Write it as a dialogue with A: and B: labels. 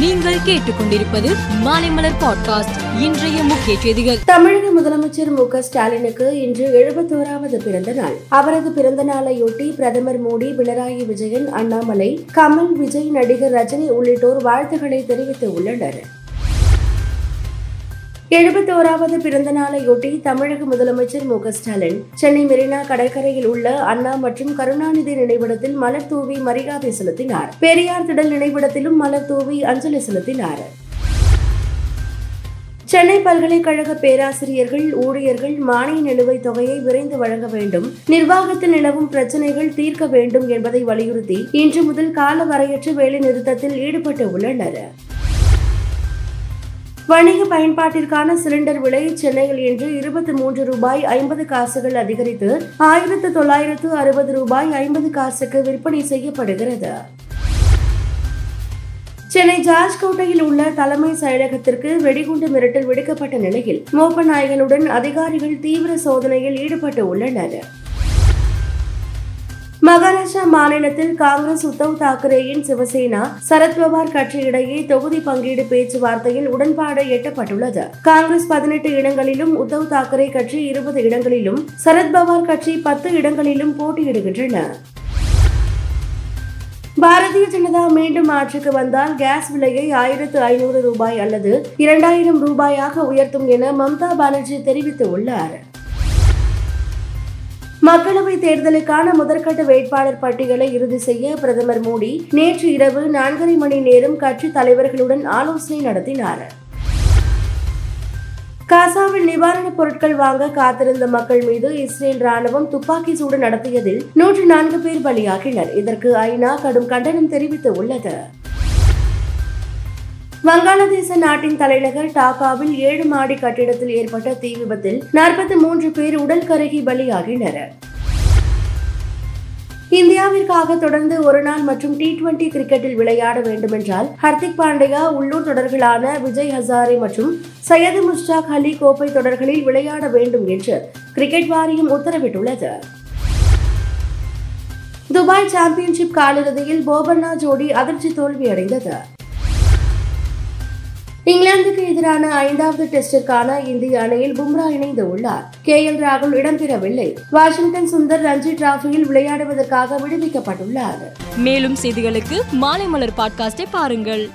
A: நீங்கள் கேட்டுக்கொண்டிருப்பது மாலைமலர் பாட்காஸ்ட். இன்றைய முக்கிய செய்திகள்.
B: தமிழக முதலமைச்சர் மு க ஸ்டாலினுக்கு இன்று எழுபத்தோராவது பிறந்த நாள். அவரது பிறந்த நாளையொட்டி பிரதமர் மோடி பினராயி விஜயன் அண்ணாமலை கமல் விஜய் நடிகர் ரஜினி உள்ளிட்டோர் வாழ்த்துக்களை தெரிவித்து உள்ளனர். எழுபத்தோராவது பிறந்த நாளையொட்டி தமிழக முதலமைச்சர் மு க ஸ்டாலின் சென்னை மெரினா கடற்கரையில் உள்ள அண்ணா மற்றும் கருணாநிதி நினைவிடத்தில் மலர் தூவி மரியாதை செலுத்தினார். பெரியார் திடல் நினைவிடத்திலும் மலர் தூவி அஞ்சலி செலுத்தினார். சென்னை பல்கலைக்கழக பேராசிரியர்கள் ஊழியர்கள் மானிய நிலுவைத் தொகையை விரைந்து வழங்க வேண்டும் நிர்வாகத்தில் நிலவும் பிரச்சினைகள் தீர்க்க வேண்டும் என்பதை வலியுறுத்தி இன்று முதல் கால வரையற்ற வேலை நிறுத்தத்தில் ஈடுபட்டு உள்ளனர். வணிக பயன்பாட்டிற்கான சிலிண்டர் விலை சென்னையில் இன்று இருபத்தி மூன்று ரூபாய் ஐம்பது காசுகள் அதிகரித்து ஆயிரத்து தொள்ளாயிரத்து அறுபது ரூபாய் ஐம்பது காசுக்கு விற்பனை செய்யப்படுகிறது. சென்னை ஜார்ஜ் கோட்டையில் உள்ள தலைமை செயலகத்திற்கு வெடிகுண்டு மிரட்டல் விடுக்கப்பட்ட நிலையில் மோப்ப நாய்களுடன் அதிகாரிகள் தீவிர சோதனையில் ஈடுபட்டு உள்ளனர். மகாராஷ்டிரா மாநிலத்தில் காங்கிரஸ் உத்தவ் தாக்கரேயின் சிவசேனா சரத்பவார் கட்சி இடையே தொகுதி பங்கீடு பேச்சுவார்த்தையில் உடன்பாடு எட்டப்பட்டுள்ளது. காங்கிரஸ் பதினெட்டு இடங்களிலும் உத்தவ் தாக்கரே கட்சி இருபது இடங்களிலும் சரத்பவார் கட்சி பத்து இடங்களிலும் போட்டியிடுகின்றன. பாரதிய ஜனதா மீண்டும் ஆட்சிக்கு வந்தால் கேஸ் விலையை ஆயிரத்து ஐநூறு ரூபாய் அல்லது இரண்டாயிரம் ரூபாயாக உயர்த்தும் என மம்தா பானர்ஜி தெரிவித்துள்ளார் மக்களவை தேர்தலுக்கான முதற்கட்ட வேட்பாளர் பட்டியலை இறுதி செய்ய பிரதமர் மோடி நேற்று இரவு நான்கரை மணி நேரம் கட்சி தலைவர்களுடன் ஆலோசனை நடத்தினார். காசாவில் நிவாரணப் பொருட்கள் வாங்க காத்திருந்த மக்கள் மீது இஸ்ரேல் ராணுவம் துப்பாக்கி சூடு நடத்தியதில் நூற்று நான்கு பேர் பலியாகினர். இதற்கு ஐநா கடும் கண்டனம் தெரிவித்து உள்ளது. வங்காளதேச நாட்டின் தலைநகர் டாக்காவில் ஏழு மாடி கட்டிடத்தில் ஏற்பட்ட தீ விபத்தில் நாற்பத்தி மூன்று பேர் உடல் கருகி பலியாகினர். இந்தியாவிற்காக தொடர்ந்து ஒருநாள் மற்றும் டி டுவெண்டி கிரிக்கெட்டில் விளையாட வேண்டுமென்றால் ஹர்திக் பாண்டியா உள்ளூர் தொடர்களான விஜய் ஹசாரே மற்றும் சையது முஸ்டாக் அலி கோப்பை தொடர்களில் விளையாட வேண்டும் என்று கிரிக்கெட் வாரியம் உத்தரவிட்டுள்ளது. துபாய் சாம்பியன்ஷிப் காலிறுதியில் போபண்ணா ஜோடி அதிர்ச்சி தோல்வியடைந்தது. இங்கிலாந்துக்கு எதிரான ஐந்தாவது டெஸ்டிற்கான இந்திய அணியில் பும்ரா இணைந்து உள்ளார் கே. எல். ராகுல் இடம்பெறவில்லை. வாஷிங்டன் சுந்தர் ரஞ்சி டிராஃபியில் விளையாடுவதற்காக விடுவிக்கப்பட்டுள்ளார்.
A: மேலும் செய்திகளுக்கு மாலை மலர் பாட்காஸ்டை பாருங்கள்.